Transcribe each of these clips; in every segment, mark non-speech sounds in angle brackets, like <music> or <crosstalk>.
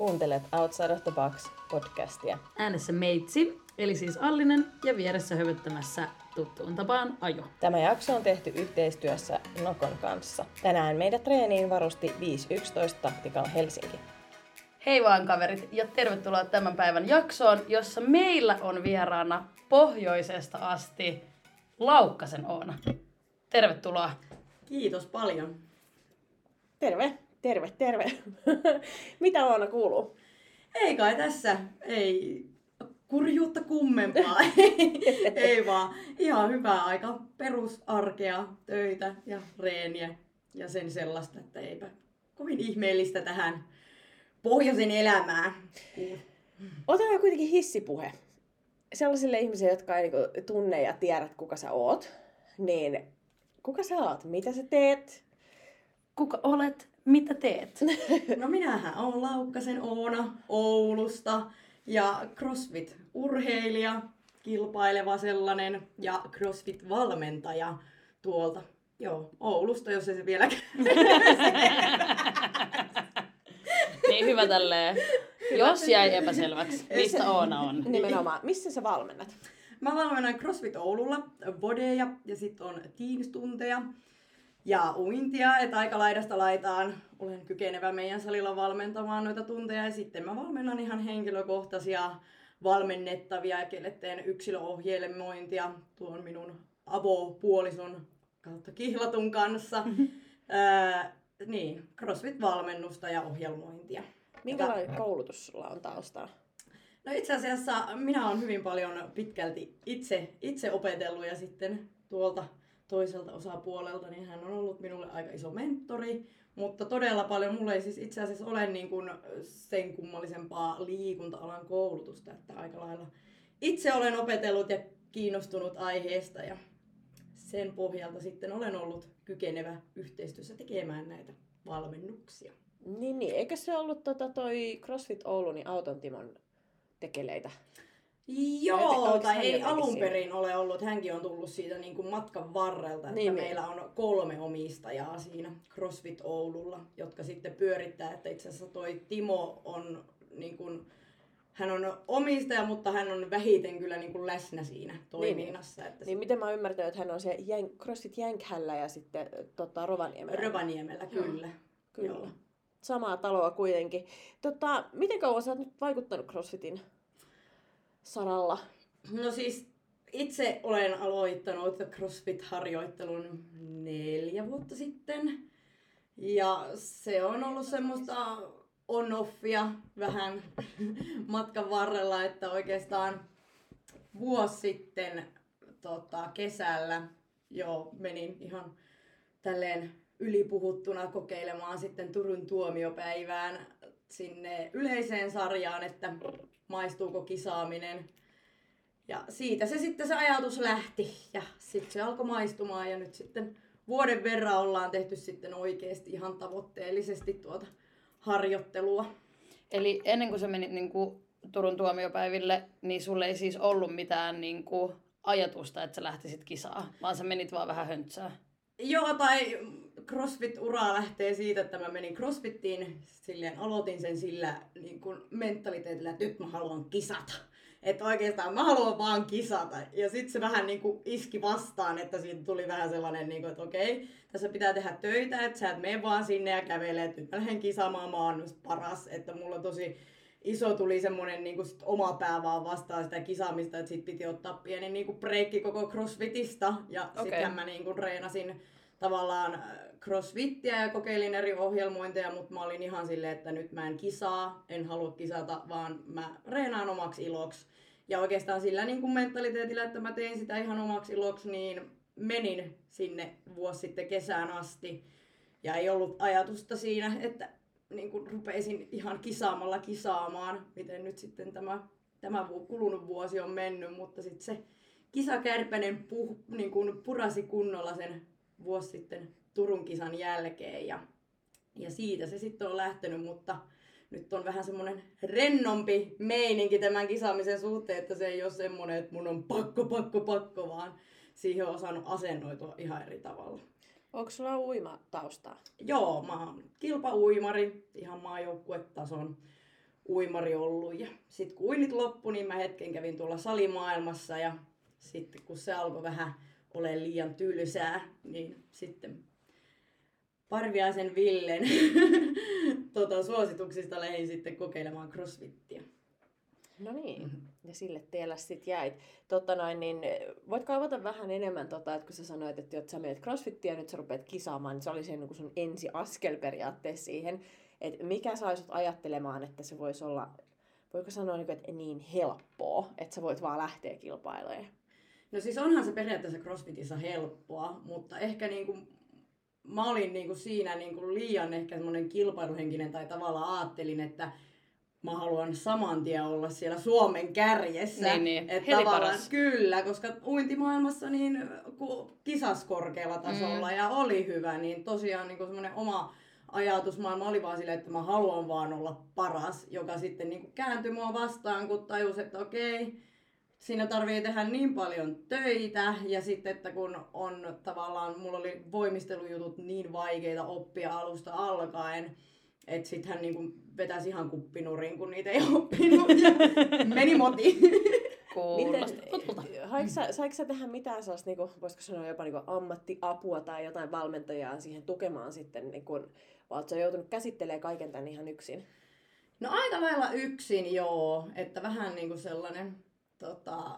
Kuuntelet Outside of the Box podcastia. Äänessä Meitsi, eli siis Allinen, ja vieressä hövyttämässä tuttuun tapaan Ajo. Tämä jakso on tehty yhteistyössä Nokon kanssa. Tänään meidät treeniin varusti 511 Tactical Helsinki. Hei vaan kaverit ja tervetuloa tämän päivän jaksoon, jossa meillä on vieraana pohjoisesta asti Laukkasen Oona. Tervetuloa. Kiitos paljon. Terve, terve, terve. <laughs> Mitä Oona kuuluu? Ei kai tässä, ei kurjuutta kummempaa. <laughs> ei vaan, ihan hyvää aika perusarkea, töitä ja reeniä ja sen sellaista, että eipä kovin ihmeellistä tähän pohjoisen elämään. Otetaan kuitenkin hissipuhe. Sellaisille ihmisille, jotka ei niinku tunne ja tiedät, kuka sä oot, niin kuka sä oot? Mitä sä teet? Kuka olet? Mitä teet? <laughs> No minähän olen Laukkasen Oona Oulusta ja CrossFit-urheilija, kilpaileva sellainen ja CrossFit-valmentaja tuolta. Joo, Oulusta, jos ei se vielä <laughs> niin hyvä tälleen. Jos jäi epäselväksi, mistä Oona on. Nimenomaan. Missä sä valmennat? Mä valmennan CrossFit Oululla bodeja ja sitten on Teams-tunteja ja uintia, että aika laidasta laitaan olen kykenevä meidän salilla valmentamaan noita tunteja ja sitten mä valmennan ihan henkilökohtaisia valmennettavia, kelle teen yksilöohjelmointia tuon minun avopuolison kautta kihlatun kanssa. <laughs> Ää, niin, CrossFit-valmennusta ja ohjelmointia. Minkälainen koulutus sulla on taustalla? No itse asiassa minä olen hyvin paljon pitkälti itse, itse opetellut ja sitten tuolta toiselta osapuolelta, niin hän on ollut minulle aika iso mentori. Mutta todella paljon, mulla ei siis itse asiassa ole niin kuin sen kummallisempaa liikunta-alan koulutusta, että aika lailla itse olen opetellut ja kiinnostunut aiheesta ja sen pohjalta sitten olen ollut kykenevä yhteistyössä tekemään näitä valmennuksia. Niin, niin. Eikö se ollut tota toi CrossFit Oulu, niin Auton Timon tekeleitä? Joo, tai ei alun perin ole ollut. Hänkin on tullut siitä niin kuin matkan varrelta, että niin, meillä on kolme omistajaa siinä CrossFit Oululla, jotka sitten pyörittää, että itse asiassa toi Timo on niin kuin, hän on omistaja, mutta hän on vähiten kyllä niin kuin läsnä siinä toiminnassa. Niin, että niin miten mä oon ymmärtänyt, että hän on se Jän, CrossFit Jänkhällä ja sitten tota, Rovaniemellä. Rovaniemellä, kyllä. Kyllä. Joo. Samaa taloa kuitenkin. Tota, miten kauan sä oot nyt vaikuttanut CrossFitin saralla? No siis itse olen aloittanut CrossFit-harjoittelun neljä vuotta sitten. Ja se on ollut semmoista on-offia vähän <laughs> matkan varrella, että oikeastaan vuosi sitten tota, kesällä jo menin ihan tälleen ylipuhuttuna kokeilemaan sitten Turun tuomiopäivään sinne yleiseen sarjaan, että maistuuko kisaaminen. Ja siitä se sitten se ajatus lähti ja sitten se alkoi maistumaan ja nyt sitten vuoden verran ollaan tehty sitten oikeasti ihan tavoitteellisesti tuota harjoittelua. Eli ennen kuin sä menit niin kuin Turun tuomiopäiville, niin sulle ei siis ollut mitään niin kuin ajatusta, että sä lähtisit kisaa, vaan sä menit vaan vähän höntsää. Joo, tai CrossFit-ura lähtee siitä, että mä menin CrossFittiin, silleen aloitin sen sillä niin kuin mentaliteetillä, että nyt mä haluan kisata. Että oikeastaan mä haluan vaan kisata. Ja sitten se vähän niin kuin iski vastaan, että siitä tuli vähän sellainen, niin kuin, että okei, tässä pitää tehdä töitä, että sä et mene vaan sinne ja kävele, että nyt mä lähden kisaamaan, mä oon paras. Että mulla tosi iso tuli semmoinen niin sit oma pää vaan vastaan sitä kisaamista, että sit piti ottaa pieni niin kuin breikki koko crossfitista. Ja okay. sitten mä niin kuin reenasin tavallaan äh, crossfittiä ja kokeilin eri ohjelmointeja, mutta mä olin ihan silleen, että nyt mä en kisaa, en halua kisata, vaan mä reenaan omaksi iloksi. Ja oikeastaan sillä niin kuin mentaliteetillä, että mä tein sitä ihan omaksi iloksi, niin menin sinne vuosi sitten kesään asti. Ja ei ollut ajatusta siinä, että niin kuin rupeisin ihan kisaamalla kisaamaan, miten nyt sitten tämä, tämä kulunut vuosi on mennyt, mutta sitten se kisakärpänen puh, niin kuin purasi kunnolla sen vuosi sitten Turun kisan jälkeen ja, ja siitä se sitten on lähtenyt, mutta nyt on vähän semmoinen rennompi meininki tämän kisaamisen suhteen, että se ei ole semmoinen, että mun on pakko, pakko, pakko, vaan siihen on osannut asennoitua ihan eri tavalla. Onko sulla uima taustaa? Joo, mä oon kilpauimari, ihan maajoukkuetason uimari ollut. Ja sitten kun uinit loppu, niin mä hetken kävin tuolla salimaailmassa ja sitten kun se alkoi vähän ole liian tylsää, niin sitten Parviaisen Villen <laughs> tota, suosituksista lähdin sitten kokeilemaan crossfittiä. No niin, ja sille tiellä sitten jäit. Totta noin, niin voitko avata vähän enemmän, tota, että kun sä sanoit, että, että sä menet crossfittiä ja nyt sä rupeat kisaamaan, niin se oli se niin sun ensi askel periaatteessa siihen, että mikä sai sut ajattelemaan, että se voisi olla, voiko sanoa, niin että niin helppoa, että sä voit vaan lähteä kilpailemaan? No siis onhan se periaatteessa crossfitissa helppoa, mutta ehkä niin kuin mä olin niin kuin siinä niin kuin liian ehkä semmoinen kilpailuhenkinen tai tavallaan ajattelin, että mä haluan saman tien olla siellä Suomen kärjessä. Niin, niin. Että tavallaan. Kyllä, koska uintimaailmassa niin kisas korkealla tasolla Mm. ja oli hyvä, niin tosiaan niin semmoinen oma ajatusmaailma oli vaan silleen, että mä haluan vaan olla paras, joka sitten niin kuin kääntyi mua vastaan, kun tajus, että okei, siinä tarvii tehdä niin paljon töitä ja sitten, että kun on tavallaan, mulla oli voimistelujutut niin vaikeita oppia alusta alkaen, että sit hän niinku vetäisi ihan kuppinurin, kun niitä ei <laughs> oppinut ja <laughs> meni moti. Kuulostaa tutulta. haiko sä, saiko sä tehdä mitään sellaista, niin kuin, voisiko sanoa jopa niin kuin ammattiapua tai jotain valmentajaa siihen tukemaan sitten, niin kuin, vai sä joutunut käsittelemään kaiken tämän ihan yksin? No aika lailla yksin joo, että vähän niinku sellainen, tota,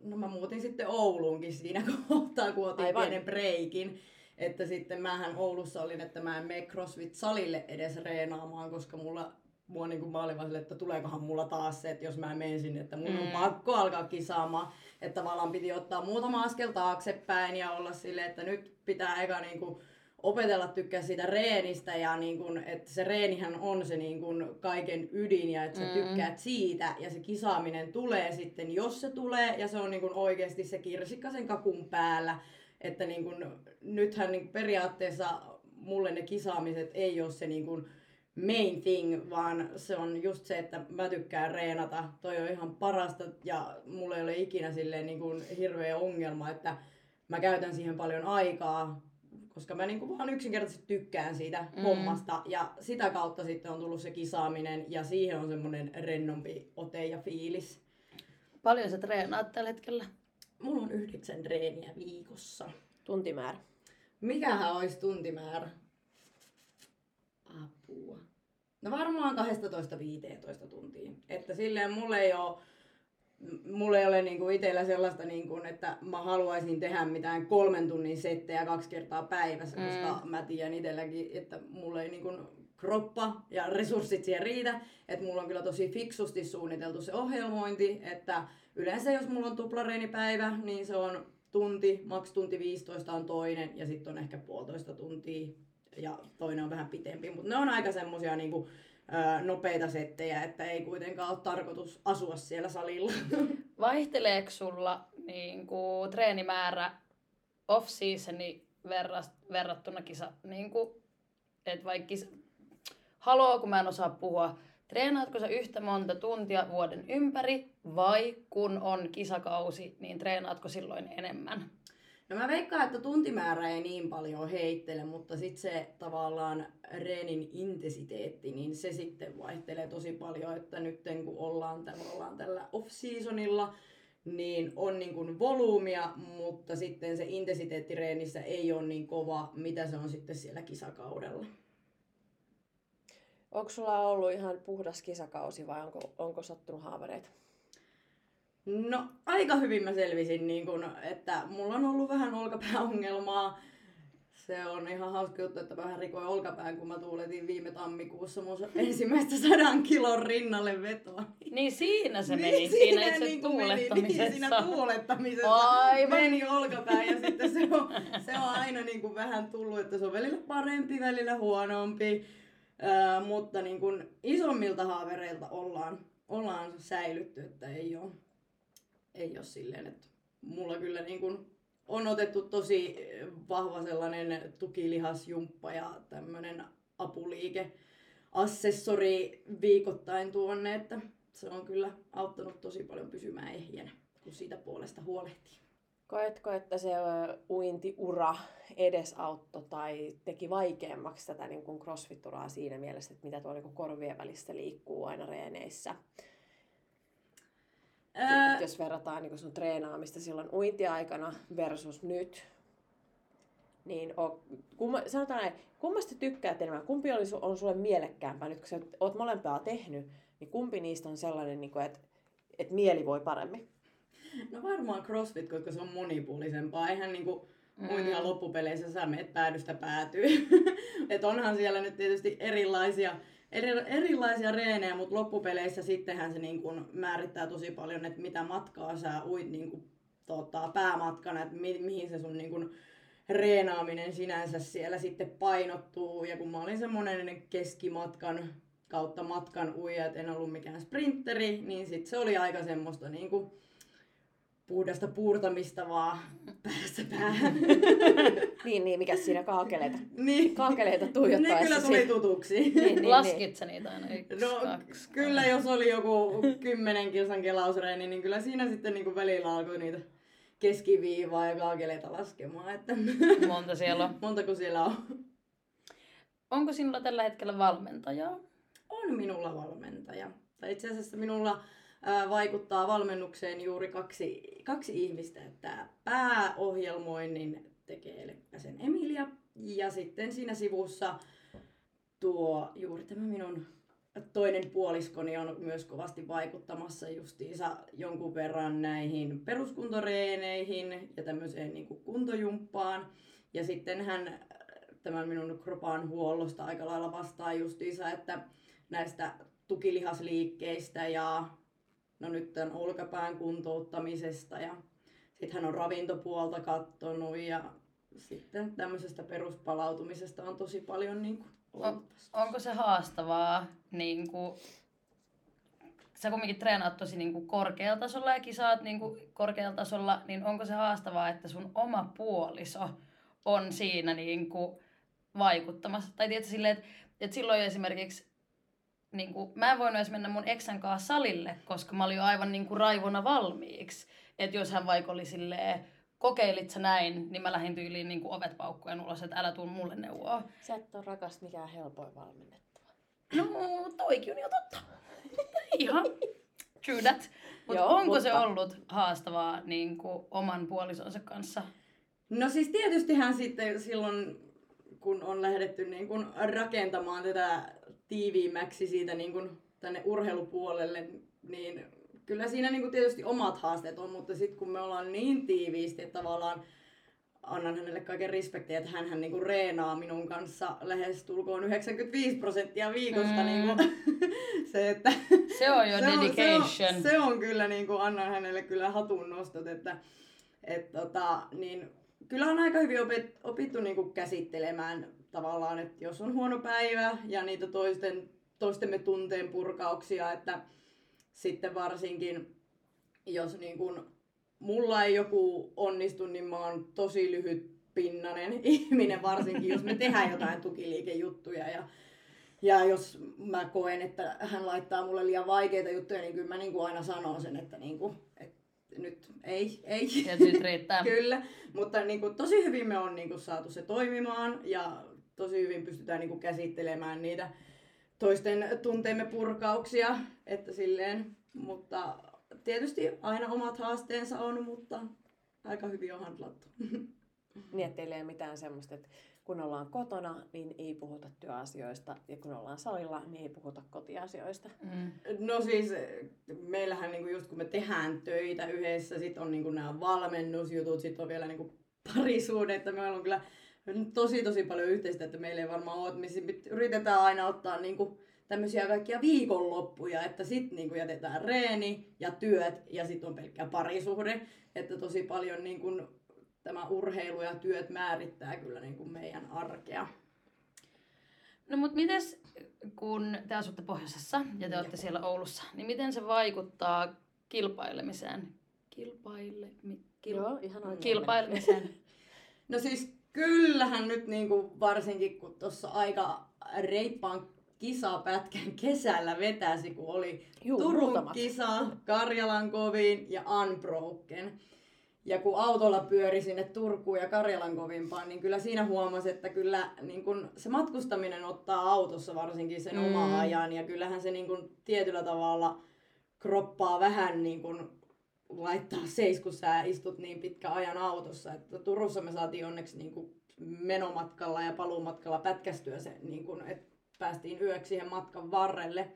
no mä muutin sitten Ouluunkin siinä <laughs> kohtaa, kun otin Aivan. pienen breikin. Että sitten mähän Oulussa olin, että mä en mene CrossFit-salille edes reenaamaan, koska mulla mua niin kuin mä olin vaan silleen, että tuleekohan mulla taas se, että jos mä menen sinne, että mun on Mm. pakko alkaa kisaamaan. Että tavallaan piti ottaa muutama askel taaksepäin ja olla silleen, että nyt pitää eka niin kuin opetella tykkää siitä reenistä ja niin kun, että se reenihän on se niin kun kaiken ydin ja että sä Mm. tykkäät siitä ja se kisaaminen tulee sitten, jos se tulee ja se on niin kun oikeasti se kirsikka sen kakun päällä. Että niin kun, nythän niin periaatteessa mulle ne kisaamiset ei ole se niin kun main thing, vaan se on just se, että mä tykkään reenata. Toi on ihan parasta ja mulla ei ole ikinä silleen niin kun hirveä ongelma, että mä käytän siihen paljon aikaa, koska mä niinku vaan yksinkertaisesti tykkään siitä Mm. mm. hommasta ja sitä kautta sitten on tullut se kisaaminen ja siihen on semmoinen rennompi ote ja fiilis. Paljon sä treenaat tällä hetkellä? Mulla on yhdeksän treeniä viikossa. Tuntimäärä. Mikähän olisi tuntimäärä? Apua. No varmaan 12-15 tuntia. Että silleen mulla ei ole mulla ei ole niinku itsellä sellaista, niinku, että mä haluaisin tehdä mitään kolmen tunnin settejä kaksi kertaa päivässä, Mm. koska mä tiedän itselläkin, että mulla ei niinku kroppa ja resurssit siihen riitä. Että mulla on kyllä tosi fiksusti suunniteltu se ohjelmointi, että yleensä jos mulla on tuplareenipäivä, niin se on tunti, maks tunti 15 on toinen ja sitten on ehkä puolitoista tuntia ja toinen on vähän pitempi. Mutta ne on aika semmosia niinku, nopeita settejä, että ei kuitenkaan ole tarkoitus asua siellä salilla. <laughs> Vaihteleeko sulla niin kuin, treenimäärä off-seasoni verrattuna kisa? Niin kuin, et vaikka. Haloo, kun mä en osaa puhua. Treenaatko sä yhtä monta tuntia vuoden ympäri vai kun on kisakausi, niin treenaatko silloin enemmän? No mä veikkaan, että tuntimäärä ei niin paljon heittele, mutta sitten se tavallaan reenin intensiteetti, niin se sitten vaihtelee tosi paljon, että nyt kun ollaan tavallaan tällä off-seasonilla, niin on niin kuin volyymia, mutta sitten se intensiteetti reenissä ei ole niin kova, mitä se on sitten siellä kisakaudella. Onko sulla ollut ihan puhdas kisakausi vai onko, onko sattunut haavereita? No aika hyvin mä selvisin, niin kun, että mulla on ollut vähän olkapääongelmaa. Se on ihan hauska juttu, että vähän rikoin olkapään, kun mä tuuletin viime tammikuussa mun ensimmäistä sadan kilon rinnalle vetoa. Niin siinä se meni, siinä itse niin kun meni, tuulettamisessa. Niin, siinä tuulettamisessa Aivan. meni olkapää ja sitten se on, se on aina niin kuin vähän tullut, että se on välillä parempi, välillä huonompi. Ää, mutta niin kuin isommilta haavereilta ollaan, ollaan säilytty, että ei ole, ei ole silleen, että mulla kyllä niin kuin on otettu tosi vahva sellainen tukilihasjumppa ja tämmöinen apuliike assessori viikoittain tuonne, että se on kyllä auttanut tosi paljon pysymään ehjänä, kun siitä puolesta huolehtii. Koetko, että se uintiura edesauttoi tai teki vaikeammaksi tätä niin kuin crossfit-uraa siinä mielessä, että mitä tuolla niin korvien välissä liikkuu aina reeneissä? Et jos verrataan niin sun treenaamista silloin uintiaikana versus nyt, niin o, kumma, sanotaan näin, kummasta tykkäät enemmän? Kumpi oli, on sulle mielekkäämpää nyt, kun sä oot molempaa tehnyt, niin kumpi niistä on sellainen, niin kuin, että, että mieli voi paremmin? No varmaan CrossFit, koska se on monipuolisempaa. Eihän niinku Mm. uintihan loppupeleissä sä meet päädystä päätyy. <laughs> Et onhan siellä nyt tietysti erilaisia, eri, erilaisia reenejä, mutta loppupeleissä sittenhän se niinku määrittää tosi paljon, että mitä matkaa sä uit niinku, tota, päämatkana, että mi, mihin se sun niinku, reenaaminen sinänsä siellä sitten painottuu. Ja kun mä olin semmonen keskimatkan kautta matkan uija, et en ollut mikään sprinteri, niin sit se oli aika semmoista niinku, puhdasta puurtamista vaan päästä päähän. <laughs> Niin, niin, mikä siinä kaakeleita, <laughs> niin. kaakeleita Ne tuijottaessa. kyllä tuli tutuksi. Niin, niin, Laskit sä niitä aina yksi, No kaksi, kyllä jos oli joku kymmenen kilsan kelausreeni, niin kyllä siinä sitten niinku välillä alkoi niitä keskiviivaa ja kaakeleita laskemaan. Että Monta siellä on. montako siellä on? Onko sinulla tällä hetkellä valmentajaa? On minulla valmentaja. Tai itse asiassa minulla vaikuttaa valmennukseen juuri kaksi, kaksi ihmistä. Että pääohjelmoinnin tekee Leppäsen Emilia ja sitten siinä sivussa tuo juuri tämä minun toinen puoliskoni on myös kovasti vaikuttamassa justiinsa jonkun verran näihin peruskuntoreeneihin ja tämmöiseen niin kuin kuntojumppaan. Ja sitten hän tämän minun kropan huollosta aika lailla vastaa justiinsa, että näistä tukilihasliikkeistä ja no nyt tämän olkapään kuntouttamisesta ja sitten hän on ravintopuolta kattonut ja sitten tämmöisestä peruspalautumisesta on tosi paljon niin kuin ollut. Onko se haastavaa, niin kuin, sä kumminkin treenaat tosi niin kuin korkealla tasolla ja kisaat niin kuin korkealla tasolla, niin onko se haastavaa, että sun oma puoliso on siinä niin kuin vaikuttamassa? Tai tiedätkö silleen, että, että silloin esimerkiksi niin kuin, mä en voinut edes mennä mun eksän kanssa salille, koska mä olin jo aivan niin kuin raivona valmiiksi. Että jos hän vaikka oli silleen, kokeilit sä näin, niin mä lähdin tyyliin niin kuin ovet paukkujen ulos, että älä tuu mulle neuvoa. Sä et ole rakas mikään helpoin valmennettava. No, toikin on jo totta. Ihan true that. Mut Joo, onko mutta- se ollut haastavaa niin kuin, oman puolisonsa kanssa? No siis tietystihän sitten silloin, kun on lähdetty niin kuin rakentamaan tätä tiiviimmäksi siitä niin kuin tänne urheilupuolelle, niin kyllä siinä niin kuin tietysti omat haasteet on, mutta sitten kun me ollaan niin tiiviisti, että tavallaan annan hänelle kaiken respektiä, että hän niin reenaa minun kanssa lähes tulkoon 95 prosenttia viikosta. Mm. Niin kuin, <laughs> se, että Se on jo <laughs> se on, dedication. se on, se on kyllä, niin kuin annan hänelle kyllä hatun nostot, että et, tota, niin, kyllä on aika hyvin opit, opittu niin kuin käsittelemään tavallaan, että jos on huono päivä ja niitä toisten, toistemme tunteen purkauksia, että sitten varsinkin jos niin kuin, mulla ei joku onnistu, niin mä oon tosi lyhyt pinnanen <laughs> ihminen, varsinkin jos me tehdään jotain tukiliikejuttuja ja ja jos mä koen, että hän laittaa mulle liian vaikeita juttuja, niin kyllä mä niin kuin aina sanon sen, että, niin kuin, että nyt ei, ei. Ja nyt riittää. <laughs> Kyllä, mutta niin kuin, tosi hyvin me on niin kuin, saatu se toimimaan ja tosi hyvin pystytään niin kuin, käsittelemään niitä toisten tunteemme purkauksia, että silleen, mutta tietysti aina omat haasteensa on, mutta aika hyvin on handlattu. <laughs> Niin, ettei ole mitään semmoista, että kun ollaan kotona, niin ei puhuta työasioista, ja kun ollaan salilla, niin ei puhuta kotiasioista. Mm. No siis meillähän niinku just kun me tehdään töitä yhdessä, sit on niinku nämä valmennusjutut, sit on vielä niinku parisuhde, että meillä on kyllä tosi tosi paljon yhteistä, että meillä ei varmaan ole, että me sit yritetään aina ottaa niinku tämmöisiä kaikkia viikonloppuja, että sit niinku jätetään reeni ja työt ja sit on pelkkä parisuhde, että tosi paljon niinku tämä urheilu ja työt määrittää kyllä niinku meidän arkea. No mut mites, kun te asutte pohjoisessa ja te olette siellä Oulussa, niin miten se vaikuttaa kilpailemiseen? Kilpaile... mi- Kil... Joo, ihan oikein. Kilpailemiseen. <laughs> No siis kyllähän nyt niinku varsinkin kun tuossa aika reippaan kisapätkän kesällä vetäsi, kun oli Juu, Turun muutamat. kisa, Karjalan kovin ja Unbroken. Ja kun autolla pyöri sinne Turkuun ja Karjalan kovimpaan, niin kyllä siinä huomasi, että kyllä niin kun se matkustaminen ottaa autossa varsinkin sen mm. oman ajan. Ja kyllähän se niin kun tietyllä tavalla kroppaa vähän niin kun laittaa seis, kun sä istut niin pitkä ajan autossa. Että Turussa me saatiin onneksi niin kun menomatkalla ja paluumatkalla pätkästyä se, niin kun, että päästiin yöksi siihen matkan varrelle.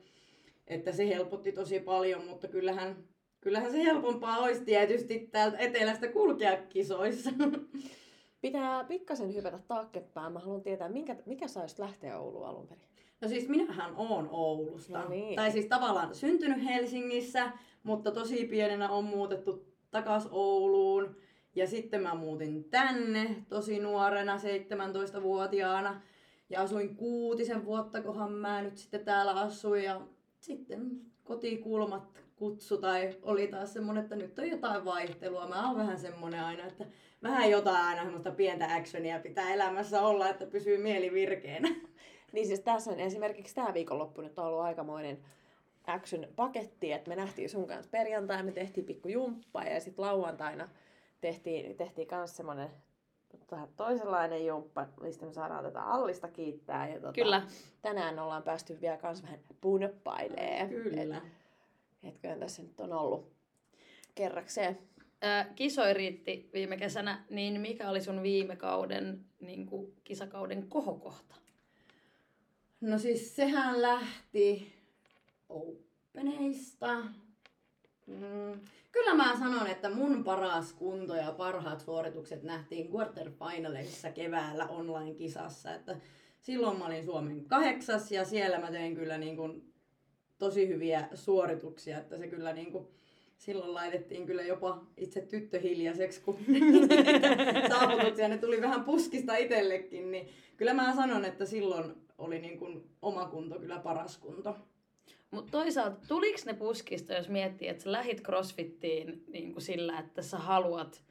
Että se helpotti tosi paljon, mutta kyllähän kyllähän se helpompaa olisi tietysti täältä etelästä kulkea kisoissa. <laughs> Pitää pikkasen hypätä taaksepäin. Mä haluan tietää, minkä, mikä saisi lähteä Ouluun alun perin? No siis minähän oon Oulusta. No niin. Tai siis tavallaan syntynyt Helsingissä, mutta tosi pienenä on muutettu takas Ouluun. Ja sitten mä muutin tänne tosi nuorena, 17-vuotiaana. Ja asuin kuutisen vuotta, kohan mä nyt sitten täällä asuin. Ja sitten kotikulmat kutsu tai oli taas semmonen, että nyt on jotain vaihtelua. Mä oon vähän semmonen aina, että vähän jotain aina semmoista pientä actionia pitää elämässä olla, että pysyy mieli virkeänä. <laughs> Niin siis tässä on esimerkiksi tämä viikonloppu nyt on ollut aikamoinen action-paketti, että me nähtiin sun kanssa perjantai, me tehtiin pikku jumppa ja sitten lauantaina tehtiin, tehtiin myös semmoinen vähän toisenlainen jumppa, mistä me saadaan tätä Allista kiittää. Ja tota, Kyllä. Tänään ollaan päästy vielä kans vähän punoppailee. Kyllä. Et, etköhän tässä nyt on ollut kerrakseen. Ää, kisoi riitti viime kesänä, niin mikä oli sun viime kauden niin kuin kisakauden kohokohta? No siis sehän lähti Openeista. Mm. Kyllä mä sanon, että mun paras kunto ja parhaat suoritukset nähtiin quarterfinaleissa keväällä online-kisassa. Että silloin mä olin Suomen kahdeksas ja siellä mä tein kyllä niin kuin tosi hyviä suorituksia, että se kyllä niin kuin, silloin laitettiin kyllä jopa itse tyttö hiljaiseksi, kun <laughs> saavutuksia ne tuli vähän puskista itsellekin, niin kyllä mä sanon, että silloin oli niin kuin oma kunto kyllä paras kunto. Mutta toisaalta, tuliko ne puskista, jos miettii, että sä lähit crossfittiin niin kuin sillä, että sä haluat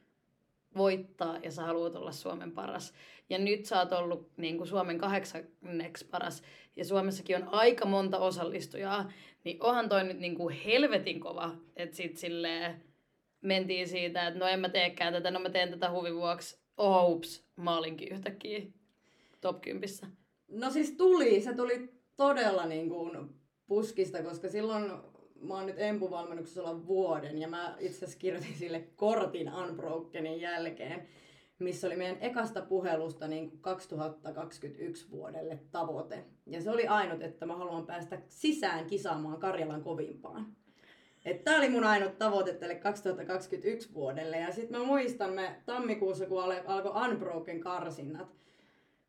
voittaa ja sä haluat olla Suomen paras. Ja nyt sä oot ollut niin kuin Suomen kahdeksanneksi paras ja Suomessakin on aika monta osallistujaa, niin onhan toi nyt niin kuin helvetin kova, että sit silleen mentiin siitä, että no en mä teekään tätä, no mä teen tätä huvin vuoksi. Oh, ups, mä olinkin yhtäkkiä top 10. No siis tuli, se tuli todella niin kuin puskista, koska silloin mä oon nyt Empu-valmennuksessa olla vuoden ja mä itse asiassa kirjoitin sille kortin Unbrokenin jälkeen, missä oli meidän ekasta puhelusta niin 2021 vuodelle tavoite. Ja se oli ainut, että mä haluan päästä sisään kisaamaan Karjalan kovimpaan. Tämä oli mun ainut tavoite tälle 2021 vuodelle. Ja sitten mä muistan me tammikuussa, kun alkoi Unbroken karsinnat,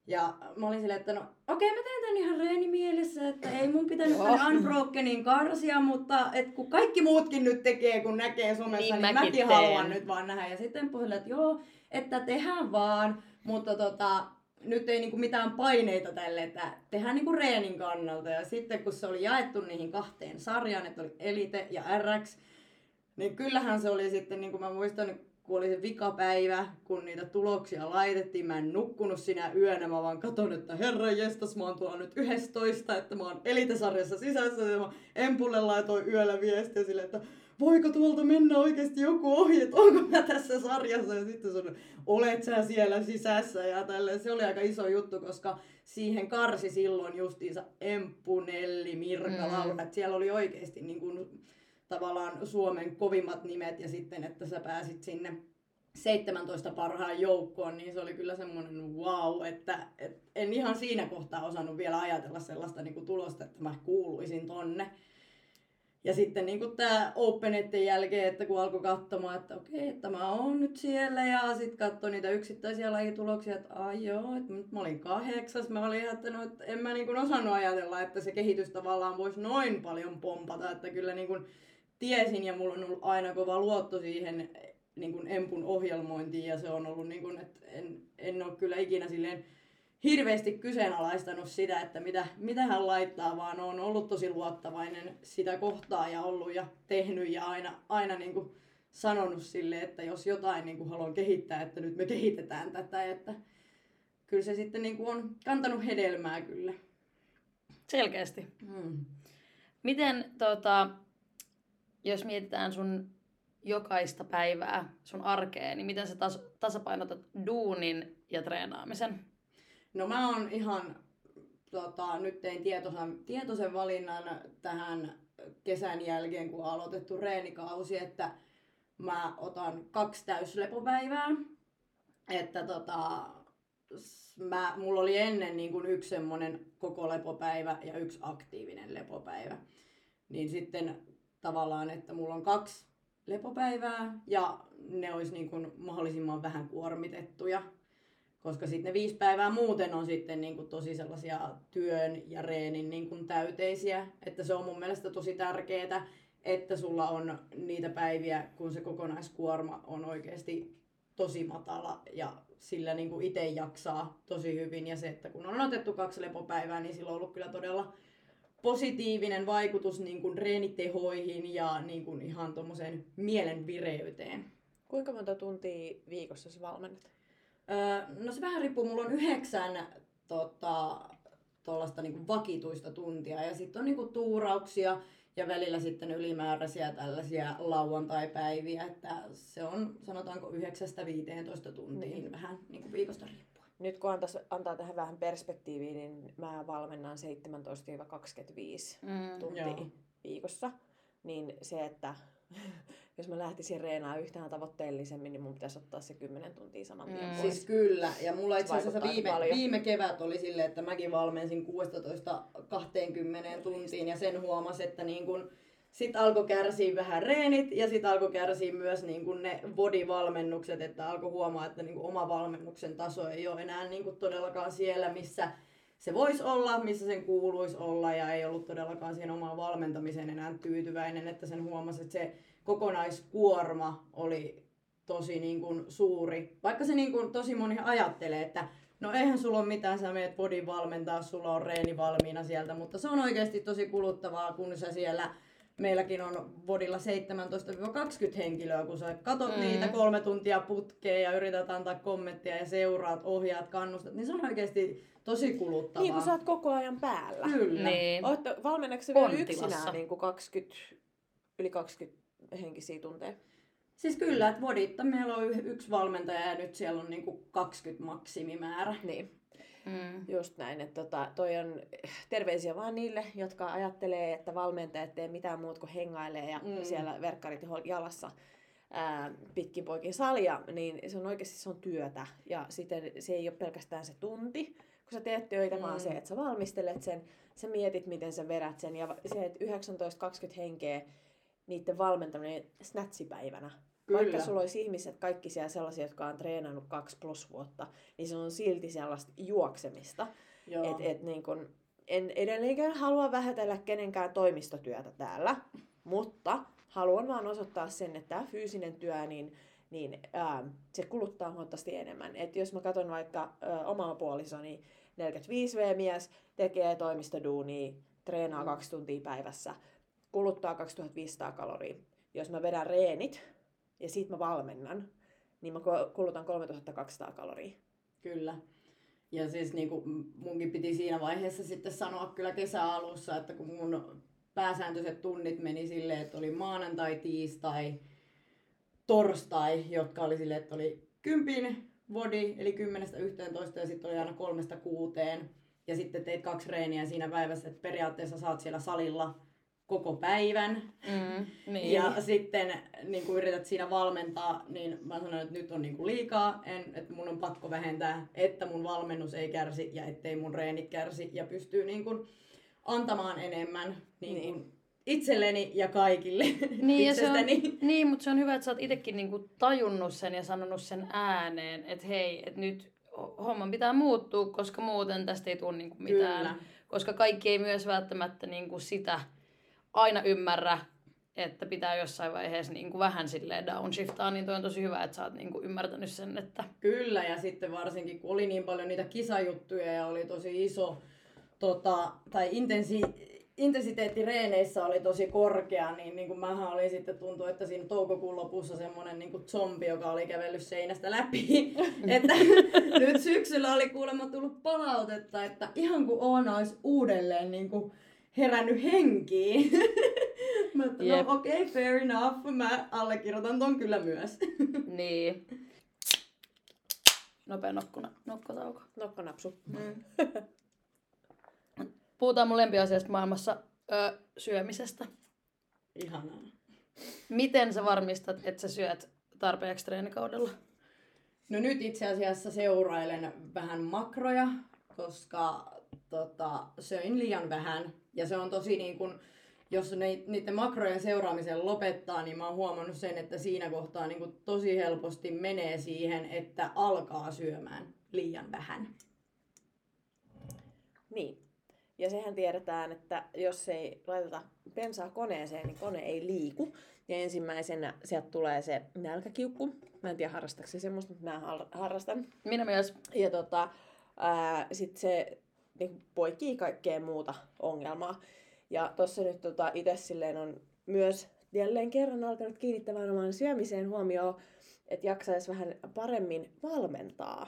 ja mä olin silleen, että no okei okay, mä teen tän ihan reeni mielessä, että ei mun pitänyt tänne Unbrokenin karsia, mutta et kun kaikki muutkin nyt tekee, kun näkee somessa, niin, niin mäkin, mäkin haluan nyt vaan nähdä. Ja sitten puhuin, että joo, että tehdään vaan, mutta tota, nyt ei niinku mitään paineita tälle, että tehdään niinku reenin kannalta. Ja sitten kun se oli jaettu niihin kahteen sarjaan, että oli Elite ja RX, niin kyllähän se oli sitten, niin kuin mä muistan, kun oli se vikapäivä, kun niitä tuloksia laitettiin, mä en nukkunut sinä yönä, mä vaan katon, että herra jestas, mä oon tuolla nyt 11, että mä oon elitesarjassa sisässä, ja mä Empulle laitoin yöllä viestiä sille, että voiko tuolta mennä oikeasti joku ohi, että onko mä tässä sarjassa, ja sitten sun, olet sä siellä sisässä, ja tälle. Se oli aika iso juttu, koska siihen karsi silloin justiinsa Emppu, Nelli, Mirka, mm. Laura, että siellä oli oikeasti niin kuin, tavallaan Suomen kovimmat nimet ja sitten, että sä pääsit sinne 17 parhaan joukkoon, niin se oli kyllä semmoinen wow, että, että en ihan siinä kohtaa osannut vielä ajatella sellaista niin kuin tulosta, että mä kuuluisin tonne. Ja sitten niin kuin tämä Openetten jälkeen, että kun alkoi katsomaan, että okei, että mä oon nyt siellä ja sitten katsoi niitä yksittäisiä lajituloksia, että ai joo, että nyt mä olin kahdeksas. Mä olin ajattelut, että en mä niin osannut ajatella, että se kehitys tavallaan voisi noin paljon pompata, että kyllä niin kuin tiesin ja mulla on ollut aina kova luotto siihen niin kuin Empun ohjelmointiin ja se on ollut niin kuin, että en, en ole kyllä ikinä silleen hirveästi kyseenalaistanut sitä, että mitä, mitä hän laittaa, vaan on ollut tosi luottavainen sitä kohtaa ja ollut ja tehnyt ja aina, aina niin kuin sanonut sille, että jos jotain niin kuin haluan kehittää, että nyt me kehitetään tätä, että kyllä se sitten niin kuin on kantanut hedelmää kyllä. Selkeästi. Hmm. Miten tota, jos mietitään sun jokaista päivää sun arkeen, niin miten sä tas- tasapainotat duunin ja treenaamisen? No mä oon ihan, tota, nyt tein tietoisen, tietoisen valinnan tähän kesän jälkeen, kun on aloitettu reenikausi, että mä otan kaksi täyslepopäivää. Että tota, mä, mulla oli ennen niin kuin yksi semmonen koko lepopäivä ja yksi aktiivinen lepopäivä. Niin sitten tavallaan, että mulla on kaksi lepopäivää ja ne olisi niin kuin mahdollisimman vähän kuormitettuja. Koska sitten ne viisi päivää muuten on sitten niin kuin tosi sellaisia työn ja reenin niin kuin täyteisiä. Että se on mun mielestä tosi tärkeää, että sulla on niitä päiviä, kun se kokonaiskuorma on oikeasti tosi matala ja sillä niin itse jaksaa tosi hyvin. Ja se, että kun on otettu kaksi lepopäivää, niin sillä on ollut kyllä todella positiivinen vaikutus niin kuin reenitehoihin ja niin kuin ihan tuommoiseen mielen vireyteen. Kuinka monta tuntia viikossa sä valmennat? Öö, no se vähän riippuu, mulla on yhdeksän tota, tuollaista niinku vakituista tuntia ja sitten on niinku tuurauksia ja välillä sitten ylimääräisiä tällaisia lauantai-päiviä, että se on sanotaanko 9-15 tuntiin Niin. niin. vähän niinku viikosta riippuen. Nyt kun antais, antaa tähän vähän perspektiiviä, niin mä valmennan 17-25 Mm. tuntia Joo. viikossa. Niin se, että <laughs> jos mä lähtisin reenaa yhtään tavoitteellisemmin, niin mun pitäisi ottaa se 10 tuntia saman tien Mm. pois. Siis kyllä, ja mulla itse asiassa viime, paljon. viime kevät oli silleen, että mäkin valmensin 16-20 tuntiin ja sen huomasi, että niin kun, sit alkoi kärsiä vähän reenit ja sit alkoi kärsiä myös niin kun ne body-valmennukset, että alkoi huomaa, että niin kun oma valmennuksen taso ei ole enää niin kun todellakaan siellä, missä se voisi olla, missä sen kuuluisi olla ja ei ollut todellakaan siihen omaan valmentamiseen enää tyytyväinen, että sen huomasi, että se kokonaiskuorma oli tosi niin kuin suuri. Vaikka se niin kuin tosi moni ajattelee, että no eihän sulla ole mitään, sä meet bodin valmentaa, sulla on reeni valmiina sieltä, mutta se on oikeasti tosi kuluttavaa, kun sä siellä Meilläkin on bodilla 17-20 henkilöä, kun sä katot Mm. niitä kolme tuntia putkeen ja yrität antaa kommenttia ja seuraat, ohjaat, kannustat, niin se on oikeasti tosi kuluttavaa. Niin kun sä oot koko ajan päällä. Kyllä. Niin. Ootte, valmennatko sä vielä yksinään niin kuin 20, yli 20 henkisiä tunteja? Siis kyllä, että boditta meillä on yksi valmentaja ja nyt siellä on niinku 20 maksimimäärä. Niin. Mm. Just näin, että tota, toi on terveisiä vaan niille, jotka ajattelee, että valmentajat tee mitään muuta kuin hengailee ja mm. Siellä verkkarit jalassa ää, pitkin poikin salia, niin se on oikeasti se on työtä. Ja sitten se ei ole pelkästään se tunti, kun sä teet töitä, mm. vaan se, että sä valmistelet sen, sä mietit, miten sä vedät sen. Ja se, että 19-20 henkeä niiden valmentaminen snatsipäivänä. Kyllä. Vaikka sulla olisi ihmiset kaikki siellä sellaisia, jotka on treenannut kaksi plus vuotta, niin se on silti sellaista juoksemista. Joo. Et, et niin kun, en edelleenkään halua vähätellä kenenkään toimistotyötä täällä, mutta haluan vaan osoittaa sen, että tämä fyysinen työ, niin, niin ää, se kuluttaa huomattavasti enemmän. Et jos mä katson vaikka ää, omaa puolisoni, 45V-mies, tekee toimistoduunia, treenaa Mm. kaksi tuntia päivässä, kuluttaa 2500 kaloria. Jos mä vedän reenit ja sit mä valmennan, niin mä kulutan 3200 kaloria. Kyllä. Ja siis niin kuin munkin piti siinä vaiheessa sitten sanoa kyllä kesäalussa, että kun mun pääsääntöiset tunnit meni silleen, että oli maanantai, tiistai, torstai, jotka oli silleen, että oli kympin vodi, eli 10-11 ja sitten oli aina kolmesta kuuteen. Ja sitten teit kaksi reeniä siinä päivässä, että periaatteessa saat siellä salilla koko päivän. Mm. Niin. Ja sitten niin kun yrität siinä valmentaa, niin mä sanoin, että nyt on niin kuin liikaa, en, että mun on pakko vähentää, että mun valmennus ei kärsi ja ettei mun reenit kärsi ja pystyy niin kuin antamaan enemmän niin Niin. kuin itselleni ja kaikille Niin, ja se on, niin, mutta se on hyvä, että sä oot itsekin niinku tajunnut sen ja sanonut sen ääneen, että hei, että nyt homman pitää muuttua, koska muuten tästä ei tule niinku mitään. Kyllä. Koska kaikki ei myös välttämättä niinku sitä aina ymmärrä, että pitää jossain vaiheessa niinku vähän silleen downshiftaa, niin toi on tosi hyvä, että sä oot niinku ymmärtänyt sen, että Kyllä, ja sitten varsinkin kun oli niin paljon niitä kisajuttuja ja oli tosi iso, tota, tai intensi, intensiteetti reeneissä oli tosi korkea, niin, niin kuin mähän olin sitten tuntuu, että siinä toukokuun lopussa semmoinen niin zombi, joka oli kävellyt seinästä läpi. <laughs> että nyt syksyllä oli kuulemma tullut palautetta, että ihan kuin Oona olisi uudelleen niin kuin herännyt henkiin. <laughs> Mä, Jep. no okei, okay, fair enough, mä allekirjoitan ton kyllä myös. <laughs> Niin. Nopea nokkuna, nokkotauko. Nokkonapsu. Mm. <laughs> Puhutaan mun lempiasiasta maailmassa, ö, syömisestä. Ihanaa. Miten sä varmistat, että sä syöt tarpeeksi treenikaudella? No nyt itse asiassa seurailen vähän makroja, koska tota, söin liian vähän. Ja se on tosi niin kun, jos ne, niiden makrojen seuraamisen lopettaa, niin mä oon huomannut sen, että siinä kohtaa niin kun tosi helposti menee siihen, että alkaa syömään liian vähän. Niin. Ja sehän tiedetään, että jos ei laiteta bensaa koneeseen, niin kone ei liiku. Ja ensimmäisenä sieltä tulee se nälkäkiukku. Mä en tiedä harrastaako se semmoista, mutta mä har- harrastan. Minä myös. Ja tota, ää, sit se niin poikii kaikkea muuta ongelmaa. Ja tossa nyt tota, itse silleen on myös jälleen kerran alkanut kiinnittämään oman syömiseen huomioon, että jaksaisi vähän paremmin valmentaa.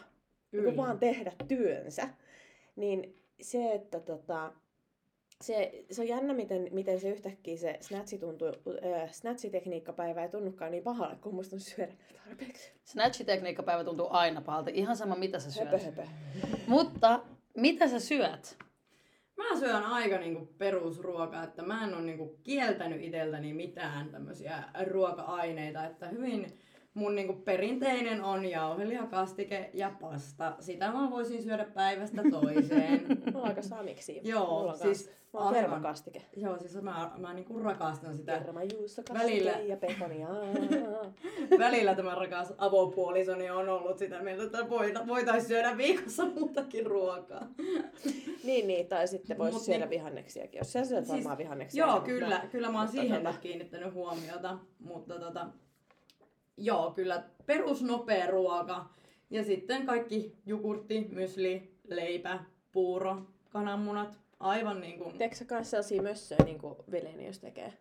Niin kuin vaan tehdä työnsä. Niin se, että tota, se, se on jännä, miten, miten se yhtäkkiä se snatchi tuntuu, äh, snatchitekniikkapäivä ei tunnukaan niin pahalle, kun musta on syödä tarpeeksi. Snatch-tekniikkapäivä tuntuu aina pahalta. Ihan sama, mitä sä syöt. Höpö, höpö. Mutta mitä sä syöt? Mä syön aika niinku perusruokaa, että mä en ole niinku kieltänyt iteltäni mitään tämmöisiä ruoka-aineita, että hyvin mun niinku perinteinen on jauhelihakastike ja pasta. Sitä mä voisin syödä päivästä toiseen. <laughs> Mulla on aika samiksi. Joo, Mulla siis kans- Mulla on aivan. kermakastike. Joo, siis mä, mä niinku rakastan sitä. Kermajuustokastike Välillä. ja pekonia. <laughs> Välillä tämä rakas avopuolisoni on ollut sitä mieltä, että voita- voitaisiin syödä viikossa muutakin ruokaa. <laughs> niin, niin, tai sitten voisi Mut syödä niin- vihanneksiakin, jos sä syöt Siis- varmaan vihanneksia. Joo, mutta kyllä, mä- kyllä mä oon siihen tota- nyt kiinnittänyt huomiota, mutta tota, joo, kyllä perusnopea ruoka ja sitten kaikki jogurtti, mysli, leipä, puuro, kananmunat, aivan niin kuin... Teekö sä kans sellaisia mössöjä, niin kuin Velenius tekee?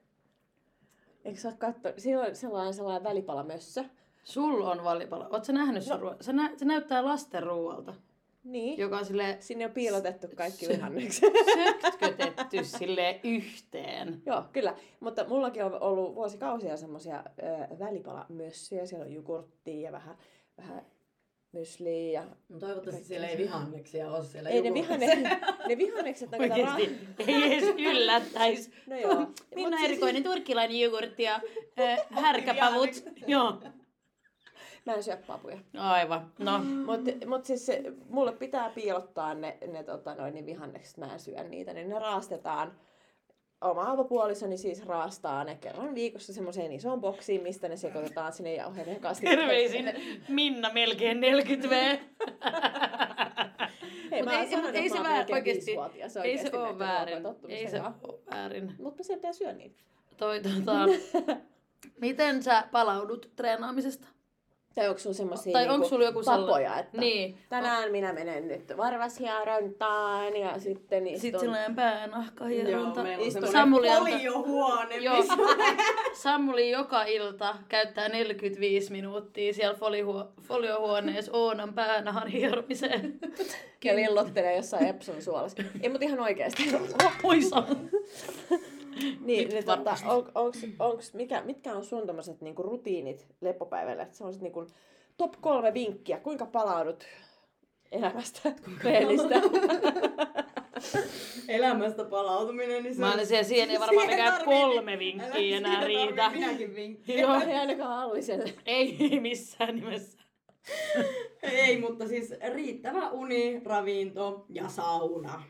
Eikö sä katso... Siinä on sellainen, sellainen välipalamössö. Sul on valipala. Oot sä nähnyt sun No. ruo- se, nä- se näyttää lasten ruoalta, Niin. joka on silleen Sinne on piilotettu kaikki Se- vihannekset. sötkötetty silleen yhteen. <laughs> Joo, kyllä. Mutta mullakin on ollut vuosikausia semmoisia välipalamössöjä. Siellä on jogurttia ja vähän, vähän mysliä ja No toivottavasti siellä ei vihanneksia ole siellä Ei ne, vihanne, ne vihannekset on kato Oikeesti ei edes yllättäis. No joo. Minna Mut siis- erikoinen turkkilainen jogurtti ja äh, härkäpavut. Joo. Mä en syö papuja. Aivan. No, Mutta mut siis se, mulle pitää piilottaa ne, ne tota, noin, niin vihannekset, mä en syö niitä, niin ne raastetaan. Oma avopuolisoni siis raastaa ne kerran viikossa semmoiseen isoon boksiin, mistä ne sekoitetaan sinne jauheiden kanssa. terveisin Minna melkein 40 V. <laughs> Hei, Mut mä ei- sanonut, ei se mä oon väär- melkein oikeesti- viisivuotias Ei se ole väärin. Ei se ole väärin. Mutta sen pitää syödä niitä. Toi, tota, <laughs> miten sä palaudut treenaamisesta? Tai onko sulla semmosia Tai niinku onko sulla joku tapoja, sellainen- että Niin. tänään minä menen nyt varvashierontaan ja sitten istun... Sitten sellainen päänahkahieronta. Joo, meillä on Istu- semmoinen Samuli foliohuone, Joo. missä <laughs> Samuli joka ilta käyttää 45 minuuttia siellä foliohuo- foliohuoneessa Oonan päänahan hieromiseen. ja lillottelee jossain Epson suolassa. Ei, mutta ihan oikeesti. Poissa. Niin, Nyt niin tota, on, onks, onks, mikä, mitkä on sun tommoset niinku rutiinit leppopäivällä? Et Sellaiset niinku top kolme vinkkiä. Kuinka palaudut elämästä, <laughs> treenistä? elämästä palautuminen, niin se Mä olin siellä, siihen ei varmaan siihen mikään tarvii- kolme vinkkiä enää riitä. Minäkin vinkkiä. Joo. Ei ainakaan Alliselle. Ei, ei missään nimessä. Ei, mutta siis riittävä uni, ravinto ja sauna.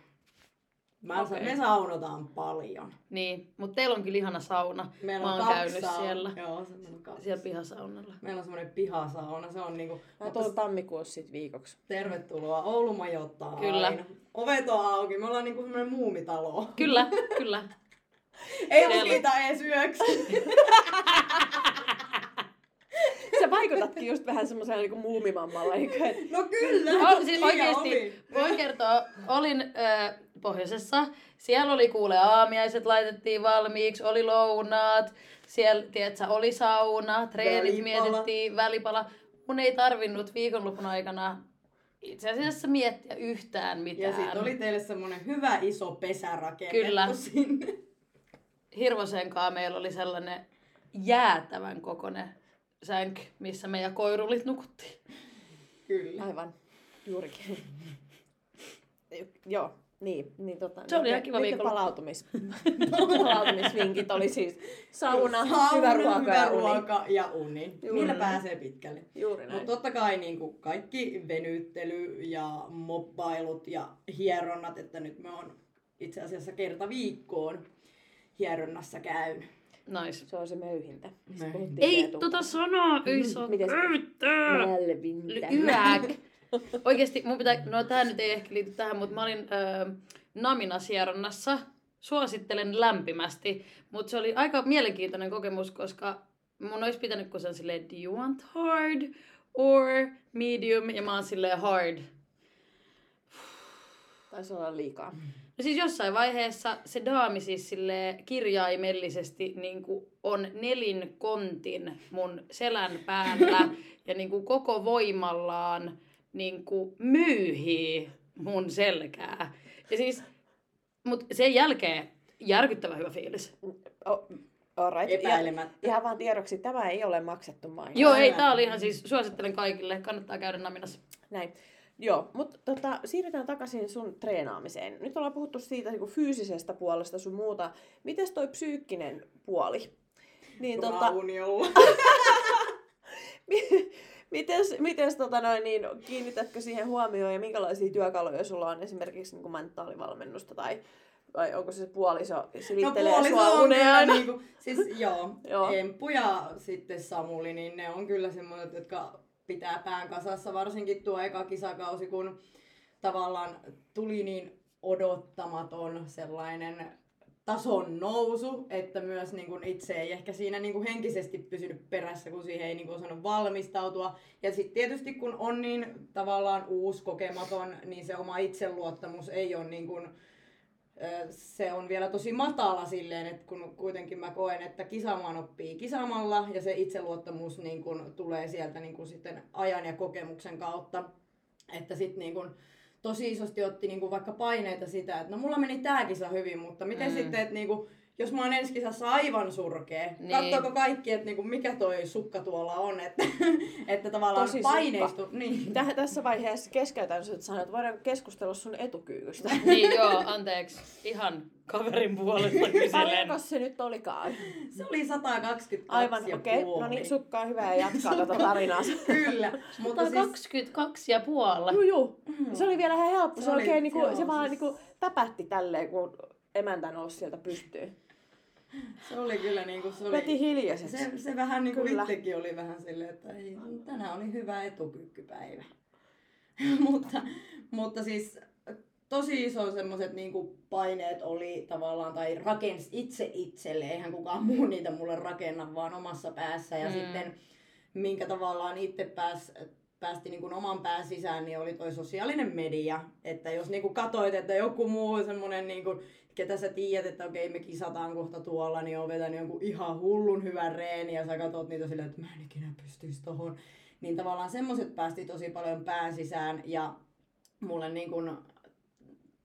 Mä Okei. Me saunotaan paljon. Niin, mutta teillä on kyllä ihana sauna. Meillä Mä on oon kaksi käynyt saunaa. siellä, Joo, semmoinen kaksi. siellä pihasaunalla. Meillä on semmoinen pihasauna. Se on niinku... Mä mutta tulen tammikuussa sit viikoksi. Tervetuloa. Oulu majoittaa Kyllä. aina. Ovet on auki. Me ollaan niinku semmoinen muumitalo. Kyllä, <laughs> kyllä. Ei Siellä- lukita edes yöksi. <laughs> Sä vaikutatkin just vähän semmoisella niinku muumimammalla. Niinku, <laughs> et, No kyllä. Oh, siis Niin oikeesti, oli. voin kertoa, olin ö, pohjoisessa, siellä oli kuule aamiaiset laitettiin valmiiksi, oli lounaat, siellä, tiedätkö, oli sauna, treenit Välipala. mietittiin, välipala. Mun ei tarvinnut viikonlopun aikana itse asiassa miettiä yhtään Ja mitään. sitten oli teille semmoinen hyvä iso pesä rakennettu Kyllä. sinne. Hirvosen kanssa meillä oli sellainen jäätävän kokoinen sänky, missä meidän koirulit nukuttiin. Kyllä. Aivan, juurikin. Joo, niin, niin tota, Se oli ihan kiva viikonloppu. palautumis, <laughs> palautumisvinkit oli siis sauna, Sauna, hyvä ruoka hyvä ja uni. ruoka ja uni. Juuri Niillä pääsee pitkälle. Juuri näin. Mutta totta kai niin kuin kaikki venyttely ja mobbailut ja hieronnat, että nyt me on itse asiassa kerta viikkoon hieronnassa käyn. Nice. Se on se möyhintä. Ei tota sanaa, ei saa Mm, Miten se- käyttää. Nälvintä. Yäk. Oikeesti mun pitää, no tää nyt ei ehkä liity tähän, mutta mä olin öö, Naminasieronnassa. Suosittelen lämpimästi, mutta se oli aika mielenkiintoinen kokemus, koska mun olisi pitänyt kun sen silleen, do you want hard or medium? Ja mä oon silleen hard. Taisi olla liikaa. No siis jossain vaiheessa se daami siis sille kirjaimellisesti niin kuin on nelin kontin mun selän päällä <laughs> ja niin kuin koko voimallaan niin kuin myyhii mun selkää. Ja siis, mut sen jälkeen järkyttävän hyvä fiilis. Oh, alright. Ja, ihan vaan tiedoksi, tämä ei ole maksettu mainos. Joo, ei, tää oli ihan siis, suosittelen kaikille, kannattaa käydä naminassa. Näin. Joo, mutta tota, siirrytään takaisin sun treenaamiseen. Nyt ollaan puhuttu siitä niin fyysisestä puolesta sun muuta. Mites toi psyykkinen puoli? Niin, tota, <laughs> mites, mites tota noin, niin, kiinnitätkö siihen huomioon ja minkälaisia työkaluja sulla on esimerkiksi niin mentaalivalmennusta tai vai onko se puoliso silittelee no, puoliso sua uneen niinku, siis joo, <laughs> Joo. Emppu ja sitten Samuli, niin ne on kyllä semmoiset, jotka pitää pään kasassa, varsinkin tuo eka kisakausi, kun tavallaan tuli niin odottamaton sellainen tason nousu, että myös niin kuin itse ei ehkä siinä niin kuin henkisesti pysynyt perässä, kun siihen ei niin kuin osannut valmistautua. Ja sitten tietysti kun on niin tavallaan uusi, kokematon, niin se oma itseluottamus ei ole niin kuin, se on vielä tosi matala silleen, että kun kuitenkin mä koen, että kisaamaan oppii kisaamalla ja se itseluottamus niin kun tulee sieltä niin kun sitten ajan ja kokemuksen kautta. Että sitten niin kun tosi isosti otti niin kun vaikka paineita sitä, että no mulla meni tää kisa hyvin, mutta miten mm. sitten, että niin kun, jos mä oon ensi kisassa aivan surkea, Niin. katsoako kaikki, että niinku mikä toi sukka tuolla on, että, <laughs> että tavallaan Tosi paineistu. Niin. Täh, tässä vaiheessa keskeytän sut sanoa, että voidaan keskustella sun etukyykystä. <laughs> Niin joo, anteeksi. Ihan kaverin puolesta <laughs> kyselen. Paljonko se nyt olikaan? Se oli 122 Aivan, okei. puoli. No niin, sukkaa hyvää ja jatkaa tätä tarinaa. Kyllä, mutta siis 122 ja puoli. Juu, juu. Se oli vielä ihan helppo. Se, Se oli- oikein niinku, joo, se vaan siis- niinku täpätti tälleen, kun emäntä nousi sieltä pystyyn. Se oli kyllä niinku, se Veti oli, hiljaiseksi. se, se vähän niinku Kyllä. itsekin oli vähän silleen, että ei, tänään oli hyvä etukykkypäivä. <laughs> mutta, mutta siis tosi iso semmoiset niinku paineet oli tavallaan, tai rakens itse itselle, eihän kukaan muu niitä mulle rakenna, vaan omassa päässä. Ja Mm. sitten minkä tavallaan itse pääs, päästi niin kuin oman pään sisään, niin oli toi sosiaalinen media. Että jos niin kuin katoit, että joku muu semmonen niin kuin, ketä sä tiedät, että okei me kisataan kohta tuolla, niin on vetänyt jonkun ihan hullun hyvän reeni ja sä katot niitä silleen, että mä en ikinä pystyisi tohon. Niin tavallaan semmoset päästi tosi paljon pään sisään ja mulle niin kuin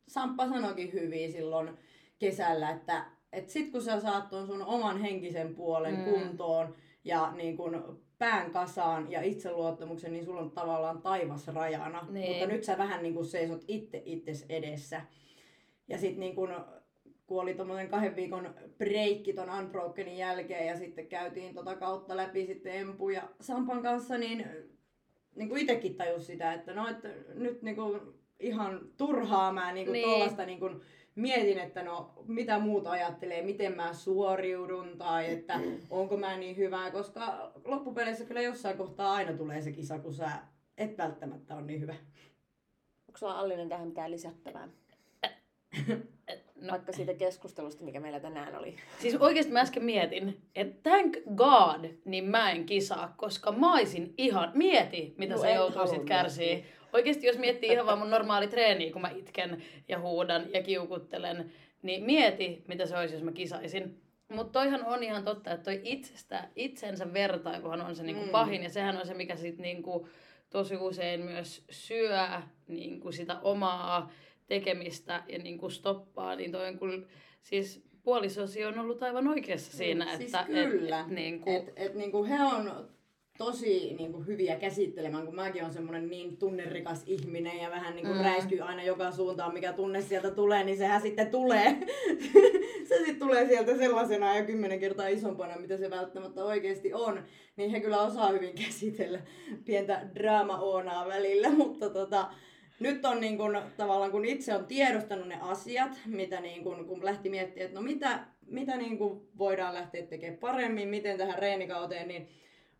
Samppa sanoikin hyvin silloin kesällä, että et sit kun sä saat sun oman henkisen puolen mm. kuntoon ja niin kun pään kasaan ja itseluottamuksen, niin sulla on tavallaan taivas rajana. Niin. Mutta nyt sä vähän niin kuin seisot itse itses edessä. Ja sit niin kun, kun oli tommonen kahden viikon breikki ton Unbrokenin jälkeen ja sitten käytiin tota kautta läpi sitten Empu ja Sampan kanssa, niin, niin kuin itekin tajus sitä, että no, että nyt niin kuin ihan turhaa mä niin kuin Niin. tollasta niin kuin mietin, että no mitä muut ajattelee, miten mä suoriudun tai että onko mä niin hyvä, koska loppupeleissä kyllä jossain kohtaa aina tulee se kisa, kun sä et välttämättä ole niin hyvä. Onko sulla Allinen tähän mitään lisättävää? No, Vaikka siitä keskustelusta, mikä meillä tänään oli. siis oikeesti mä äsken mietin, että thank god, niin mä en kisaa, koska mä ihan, mieti mitä Juu, sä joutuisit halunnut Oikeesti jos miettii ihan vaan mun normaali treeniä, kun mä itken ja huudan ja kiukuttelen, niin mieti mitä se olisi, jos mä kisaisin. Mutta toihan on ihan totta, että toi itsestä, itsensä vertailuhan on se niinku Mm. pahin ja sehän on se, mikä sit niinku tosi usein myös syö niinku sitä omaa tekemistä ja niinku stoppaa, niin toi on kyllä, siis puolisosi on ollut aivan oikeassa siinä, siis että kyllä. Et, niin Et, kuin, et niinku he on tosi niinku hyviä käsittelemään, kun mäkin on semmoinen niin tunnerikas ihminen ja vähän niinku Mm. mm. räiskyy aina joka suuntaan, mikä tunne sieltä tulee, niin sehän sitten tulee. <laughs> se sitten tulee sieltä sellaisena ja kymmenen kertaa isompana, mitä se välttämättä oikeasti on. Niin he kyllä osaa hyvin käsitellä pientä draama-oonaa välillä, <laughs> mutta tota, nyt on niin kun, tavallaan, kun itse on tiedostanut ne asiat, mitä niin kun, kun lähti miettimään, että no mitä, mitä niin kun voidaan lähteä tekemään paremmin, miten tähän reenikauteen, niin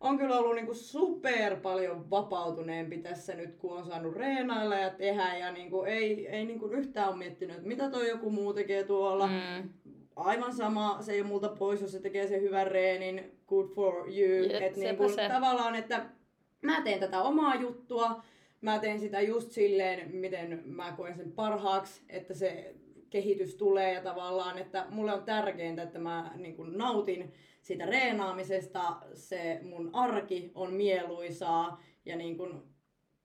on kyllä ollut niin super paljon vapautuneempi tässä nyt, kun on saanut reenailla ja tehdä ja niin kuin ei, ei niin kuin yhtään ole miettinyt, että mitä toi joku muu tekee tuolla. mm, Aivan sama, se ei ole multa pois, jos se tekee sen hyvän reenin, good for you. Jep, Et niin se. tavallaan, että mä teen tätä omaa juttua, mä teen sitä just silleen, miten mä koen sen parhaaksi, että se kehitys tulee ja tavallaan, että mulle on tärkeintä, että mä niin kuin nautin siitä reenaamisesta, se mun arki on mieluisaa ja niin kuin,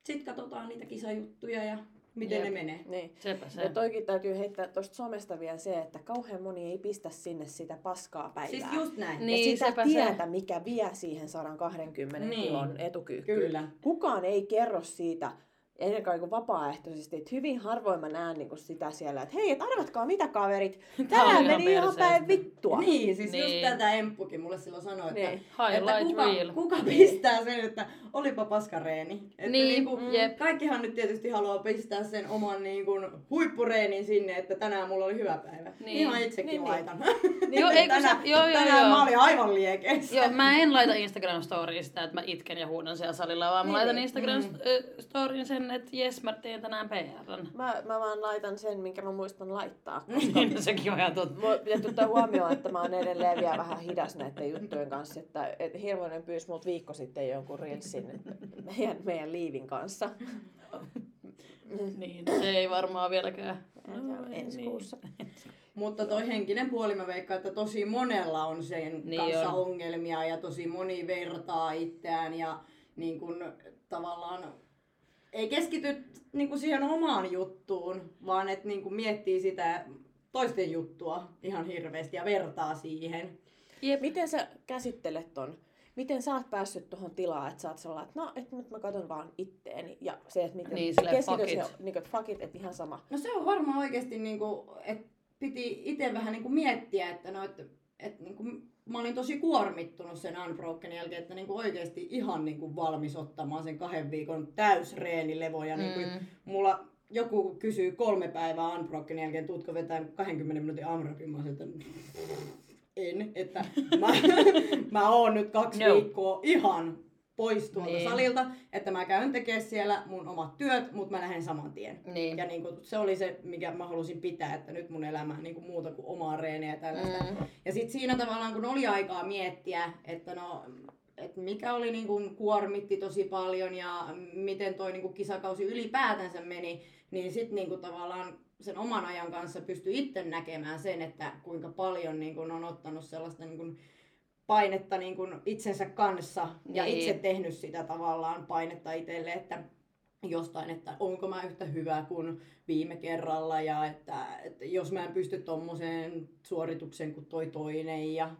sit katsotaan niitä kisajuttuja ja miten Jep. ne menee. Niin. sepä se. Ja toikin täytyy heittää tuosta somesta vielä se, että kauhean moni ei pistä sinne sitä paskaa päivää. Siis just näin. Niin, ja sitä sepä se. tietä, mikä vie siihen 120 Niin. kilon etukyykkyyn. Kyllä. Kukaan ei kerro siitä, ennen kaikkea vapaaehtoisesti, että hyvin harvoin mä näen niinku sitä siellä, että hei, et arvatkaa mitä kaverit, <laughs> ihan meni ihan perseestä. päin vittua. <laughs> Niin, siis Niin. just tätä Emppukin mulle silloin sanoi, että, Niin. että kuka, kuka pistää sen, että olipa paskareeni. Että Niin, niinku, jep. kaikkihan nyt tietysti haluaa pistää sen oman niin kuin, huippureenin sinne, että tänään mulla oli hyvä päivä. Niin. Ihan itsekin Niin, niin. laitan. Joo, <laughs> ei kun se, tänään, joo, joo, tänään joo. mä olin aivan liekeissä. Joo, mä en laita Instagram storyin sitä, että mä itken ja huudan siellä salilla, vaan mä Niin, laitan niin. Instagram Mm. storyin sen, että jes, mä teen tänään PRn. Mä, mä vaan laitan sen, minkä mä muistan laittaa. <laughs> Niin, sekin on ihan totta. Mua Pitää ottaa huomioon, että mä oon edelleen vielä vähän hidas näiden juttujen kanssa. Että, et Hirvonen pyysi multa viikko sitten jonkun <laughs> reelsin meidän, meidän liivin kanssa. Niin, se ei varmaan vieläkään. No, ensi niin. kuussa. Mutta toi henkinen puoli mä veikkaan, että tosi monella on sen Niin kanssa on. ongelmia ja tosi moni vertaa itseään ja niin kun, tavallaan ei keskity niin kun siihen omaan juttuun, vaan että niin kun miettii sitä toisten juttua ihan hirveästi ja vertaa siihen. Jep. Miten sä käsittelet ton? Miten sä oot päässyt tuohon tilaan, että sä oot sellainen, että no, että nyt mä katson vaan itteeni. Ja se, että miten Niin, siihen, it. niin kuin, että fuck it, että ihan sama. No se on varmaan oikeasti, niin kuin, että piti itse vähän niin kuin miettiä, että, no, että, että niin kuin, mä olin tosi kuormittunut sen Unbroken jälkeen, että niin kuin oikeasti ihan niin kuin valmis ottamaan sen kahden viikon täysreenilevo. Ja niin kuin, Mm. mulla joku kysyy kolme päivää Unbroken jälkeen, tuutko vetää 20 minuutin AMRAPin, mä että en, että <laughs> mä, mä oon nyt kaksi No. viikkoa ihan pois tuolta Niin. salilta, että mä käyn tekemään siellä mun omat työt, mutta mä lähden saman tien. Niin. Ja niin kuin, se oli se, mikä mä halusin pitää, että nyt mun elämä on niin kuin muuta kuin omaa reeniä ja tällaista. Mm. Ja sitten siinä tavallaan, kun oli aikaa miettiä, että no, että mikä oli niin kuin, kuormitti tosi paljon ja miten toi niin kuin, kisakausi ylipäätänsä meni, niin sitten niin tavallaan sen oman ajan kanssa pystyi itse näkemään sen, että kuinka paljon niin kuin, on ottanut sellaista niin kuin, painetta niin kuin, itsensä kanssa ja Niin. itse tehnyt sitä tavallaan painetta itselle, että jostain, että onko mä yhtä hyvä kuin viime kerralla ja että, että jos mä en pysty tommoseen suoritukseen kuin toi toinen ja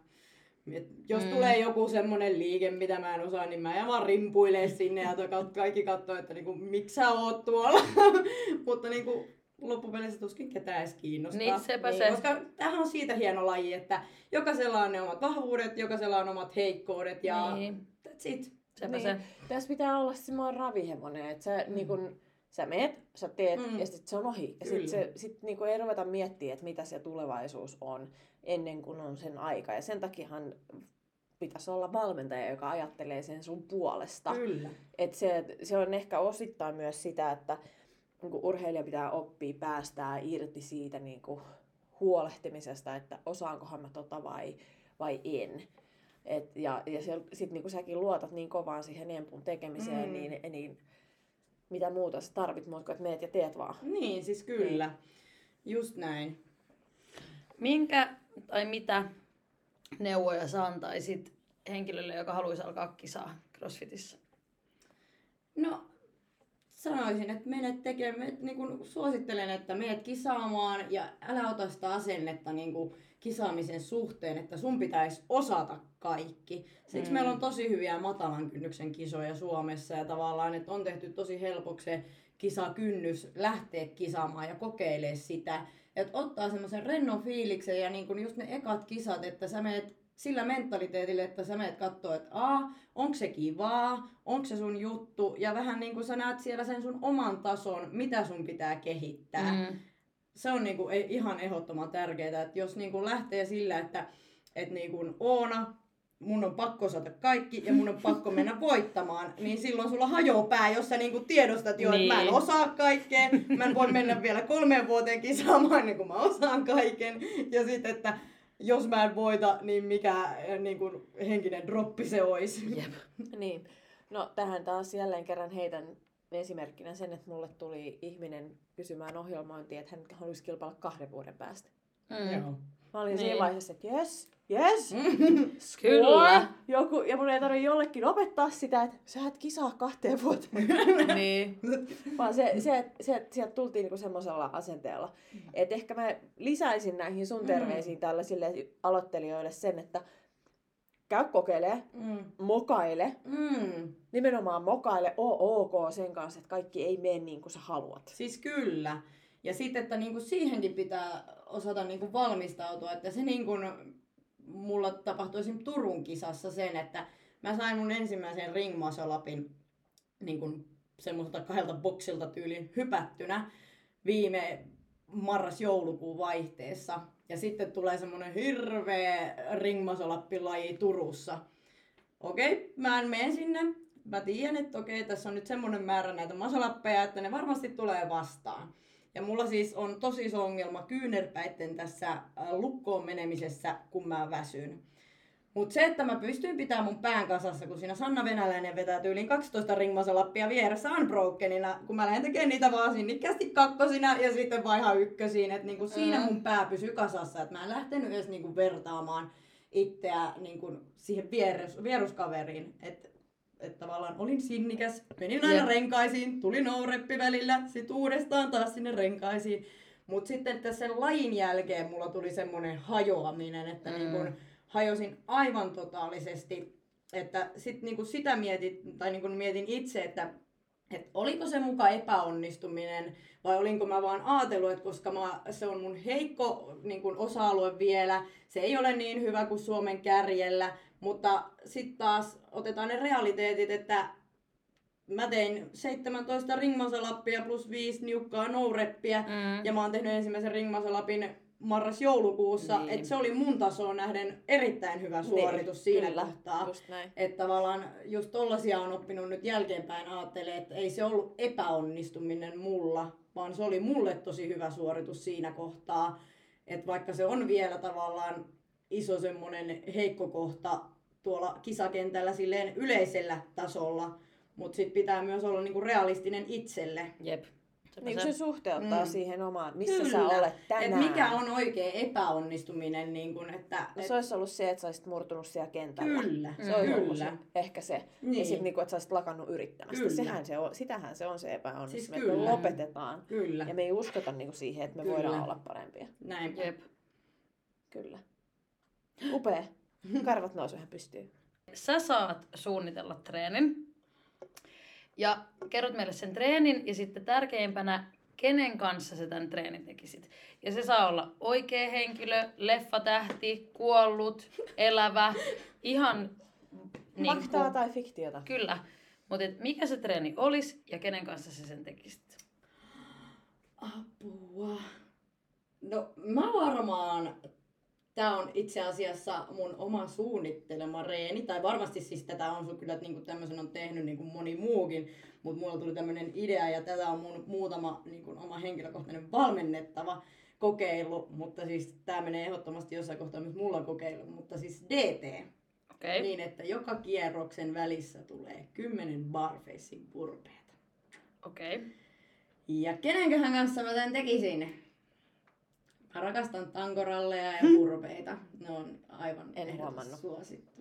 et jos Mm. tulee joku semmonen liike, mitä mä en osaa, niin mä jään vaan rimpuilee sinne ja kaikki katsoo, että niinku, miksi sä oot tuolla. <laughs> Mutta niinku, loppupeleissä tuskin ketään edes kiinnostaa. Niin, sepä se. Koska tämähän on siitä hieno laji, että jokaisella on ne omat vahvuudet, jokaisella on omat heikkoudet ja Niin, that's it. sepä Niin. se. Tässä pitää olla semmoinen ravihevonen, että sä, mm. niin kun, sä meet, sä teet Mm. ja sitten se on ohi. Ja sitten se, sit niin ei ruveta miettimään, että mitä se tulevaisuus on ennen kuin on sen aika. Ja sen takiahan pitäisi olla valmentaja, joka ajattelee sen sun puolesta. Kyllä. Et se, se on ehkä osittain myös sitä, että niin urheilija pitää oppia päästää irti siitä niin kuin huolehtimisesta, että osaankohan mä tota vai, vai en. Et, ja ja sitten niin säkin luotat niin kovaan siihen empun tekemiseen, Mm. niin, niin mitä muuta sä tarvit muuta kuin, että meet ja teet vaan. Niin, siis kyllä. Just näin. Minkä tai mitä neuvoja sä antaisit henkilölle, joka haluaisi alkaa kisaa CrossFitissä? No, sanoisin, että menet tekemään, niin kuin suosittelen, että menet kisaamaan ja älä ota sitä asennetta niin kuin kisaamisen suhteen, että sun pitäisi osata kaikki. Siksi mm. meillä on tosi hyviä matalan kynnyksen kisoja Suomessa ja tavallaan, että on tehty tosi helpoksi se kisakynnys lähteä kisaamaan ja kokeilee sitä. Että ottaa semmoisen rennon fiiliksen ja niin kun just ne ekat kisat, että sä menet sillä mentaliteetillä, että sä menet katsoa, että a, onko se kivaa, onko se sun juttu, ja vähän niin kuin sä näet siellä sen sun oman tason, mitä sun pitää kehittää. Mm. Se on niin kuin ihan ehdottoman tärkeää, että jos niin kuin lähtee sillä, että, että niin kuin Oona, mun on pakko osata kaikki ja mun on pakko mennä <laughs> voittamaan, niin silloin sulla hajoaa pää, jos sä niinku tiedostat jo, niin. että mä en niin. osaa kaikkea, mä en voi mennä vielä kolmeen vuoteen kisaamaan ennen kuin mä osaan kaiken, ja sitten, että jos mä en voita, niin mikä eh, niin kuin, henkinen droppi se olisi. Jep. <laughs> niin. No tähän taas jälleen kerran heitän esimerkkinä sen, että mulle tuli ihminen kysymään ohjelmointia, että hän haluaisi kilpailla kahden vuoden päästä. Mm. Joo. Mä olin niin. siinä vaiheessa, että jes, jes, <laughs> kyllä. Joku, ja mun ei tarvitse jollekin opettaa sitä, että sä et kisaa kahteen vuoteen. <laughs> niin. Vaan se, se, se, sieltä tultiin niinku semmoisella asenteella. Mm. Että ehkä mä lisäisin näihin sun mm. terveisiin mm. tällaisille aloittelijoille sen, että käy kokeilee, mm. mokaile. Mm. Nimenomaan mokaile, oo ok sen kanssa, että kaikki ei mene niin kuin sä haluat. Siis kyllä. Ja sitten, että niinku siihenkin pitää osata niinku valmistautua, että se niinku, mulla tapahtui esimerkiksi Turun kisassa sen, että mä sain mun ensimmäisen ringmasolapin niinku, semmoiselta kahdelta boksilta tyylin hypättynä viime marras-joulukuun vaihteessa. Ja sitten tulee semmonen hirveä ringmasolappilaji Turussa. Okei, mä en mene sinne. Mä tiedän, että okei, tässä on nyt semmonen määrä näitä masolappeja, että ne varmasti tulee vastaan. Ja mulla siis on tosi iso ongelma kyynärpäitten tässä äh, lukkoon menemisessä, kun mä väsyn. Mutta se, että mä pystyin pitämään mun pään kasassa, kun siinä Sanna Venäläinen vetää tyyliin 12 ringmasalappia vieressä unbrokenina, kun mä lähden tekemään niitä vaan sinnikkäästi kakkosina ja sitten vaihan ykkösiin. Että niinku siinä mm. mun pää pysyy kasassa, että mä en lähtenyt edes niinku vertaamaan itseä niinku siihen vierus, vieruskaveriin. Että että tavallaan olin sinnikäs, menin aina Jep. renkaisiin, tuli noureppi välillä, sit uudestaan taas sinne renkaisiin. Mutta sitten tässä sen lajin jälkeen mulla tuli semmoinen hajoaminen, että mm. niin kun hajosin aivan totaalisesti. Että sit niin sitä mietit, tai niin mietin itse, että että oliko se muka epäonnistuminen vai olinko mä vaan ajatellut, että koska mä, se on mun heikko niin osa-alue vielä, se ei ole niin hyvä kuin Suomen kärjellä, mutta sitten taas otetaan ne realiteetit, että mä tein 17 ringmasalappia plus 5 niukkaa noureppiä mm. ja mä oon tehnyt ensimmäisen ringmasalapin marras-joulukuussa, niin. että se oli mun tasoon nähden erittäin hyvä niin, suoritus niin, siinä kyllä, kohtaa. Että tavallaan just tollasia on oppinut nyt jälkeenpäin ajattelee, että ei se ollut epäonnistuminen mulla, vaan se oli mulle tosi hyvä suoritus siinä kohtaa. Että vaikka se on vielä tavallaan iso semmoinen heikko kohta tuolla kisakentällä silleen yleisellä tasolla, mutta sitten pitää myös olla niinku realistinen itselle. Jep. Niin se suhteuttaa mm. siihen omaan, missä Kyllä. sä olet tänään. Et mikä on oikea epäonnistuminen. Niin kun, että, no, se olisi ollut se, että sä olisit murtunut siellä kentällä. Kyllä. Se olisi Kyllä. ollut se, ehkä se. Niin. Ja sitten niin että sä olisit lakannut yrittämästä. Kyllä. Sehän se on, sitähän se on se epäonnistuminen. Siis me lopetetaan. Kyllä. Ja me ei uskota niin kuin siihen, että me kyllä. voidaan olla parempia. Näin. Jep. Kyllä. Upea. Karvat nousu ihan pystyy. Sä saat suunnitella treenin ja kerrot meille sen treenin ja sitten tärkeimpänä, kenen kanssa sä tämän treenin tekisit. Ja se saa olla oikea henkilö, leffatähti, kuollut, elävä, ihan... Niin Faktaa kuin, tai fiktiota. Kyllä. Mutta mikä se treeni olisi ja kenen kanssa sä sen tekisit? Apua. No mä varmaan tämä on itse asiassa mun oma suunnittelema reeni, tai varmasti siis tätä on sun kyllä niin tämmöisen on tehnyt niin kuin moni muukin, mutta mulla tuli tämmöinen idea ja tätä on mun muutama niin kuin oma henkilökohtainen valmennettava kokeilu, mutta siis tämä menee ehdottomasti jossain kohtaa myös mulla kokeilu, mutta siis DT. Okay. Niin, että joka kierroksen välissä tulee 10 barfacein purpeita. Okei. Okay. Ja kenenköhän kanssa mä tämän tekisin? Mä rakastan tankoralleja ja purpeita. Ne on aivan en huomannut. suosittu.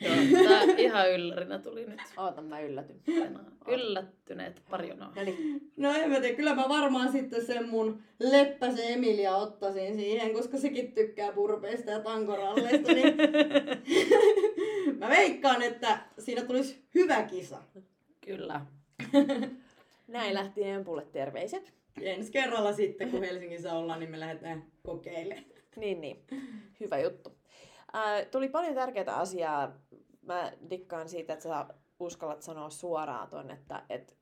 Joo, tää ihan yllärinä tuli nyt. Oota, mä yllätyn. Yllättyneet parjonaa. No en mä tiedä, kyllä mä varmaan sitten sen mun leppäsen Emilia ottaisin siihen, koska sekin tykkää purpeista ja tankoralleista, niin <laughs> mä veikkaan, että siinä tulisi hyvä kisa. Kyllä. näin lähti Empulle terveiset. Ensi kerralla sitten, kun Helsingissä ollaan, niin me lähdetään kokeilemaan. Niin, niin. Hyvä juttu. Ää, tuli paljon tärkeää asiaa. Mä dikkaan siitä, että sä uskallat sanoa suoraan ton, että, että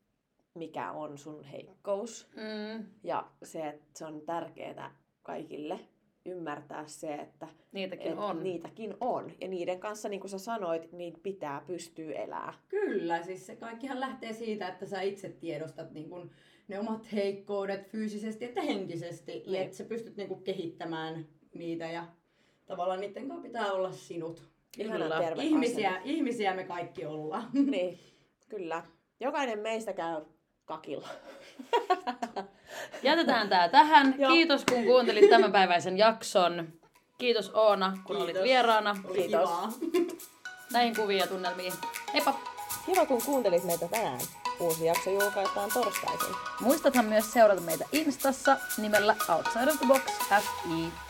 mikä on sun heikkous. Mm, Ja se, että se on tärkeää kaikille ymmärtää se, että niitäkin et on. niitäkin on. Ja niiden kanssa, niin kuin sä sanoit, niin pitää pystyä elää. Kyllä, siis se kaikkihan lähtee siitä, että sä itse tiedostat niin kun ne omat heikkoudet fyysisesti että henkisesti. Niin. Ja että sä pystyt niin kun kehittämään niitä ja tavallaan niiden kanssa pitää olla sinut. Ihana Kyllä. Ihmisiä, ihmisiä me kaikki ollaan. <laughs> Niin, kyllä. Jokainen meistä käy kakilla. <laughs> Jätetään tää tähän. Joo. Kiitos kun kuuntelit tämänpäiväisen jakson. Kiitos Oona, kun Kiitos. olit vieraana. Oli Kiitos. kivaa. <laughs> Näihin kuviin ja tunnelmiin. Heippa! Kiva, kun kuuntelit meitä tänään. Uusi jakso julkaistaan torstaisin. Muistathan myös seurata meitä Instassa nimellä Outside of the Box FI.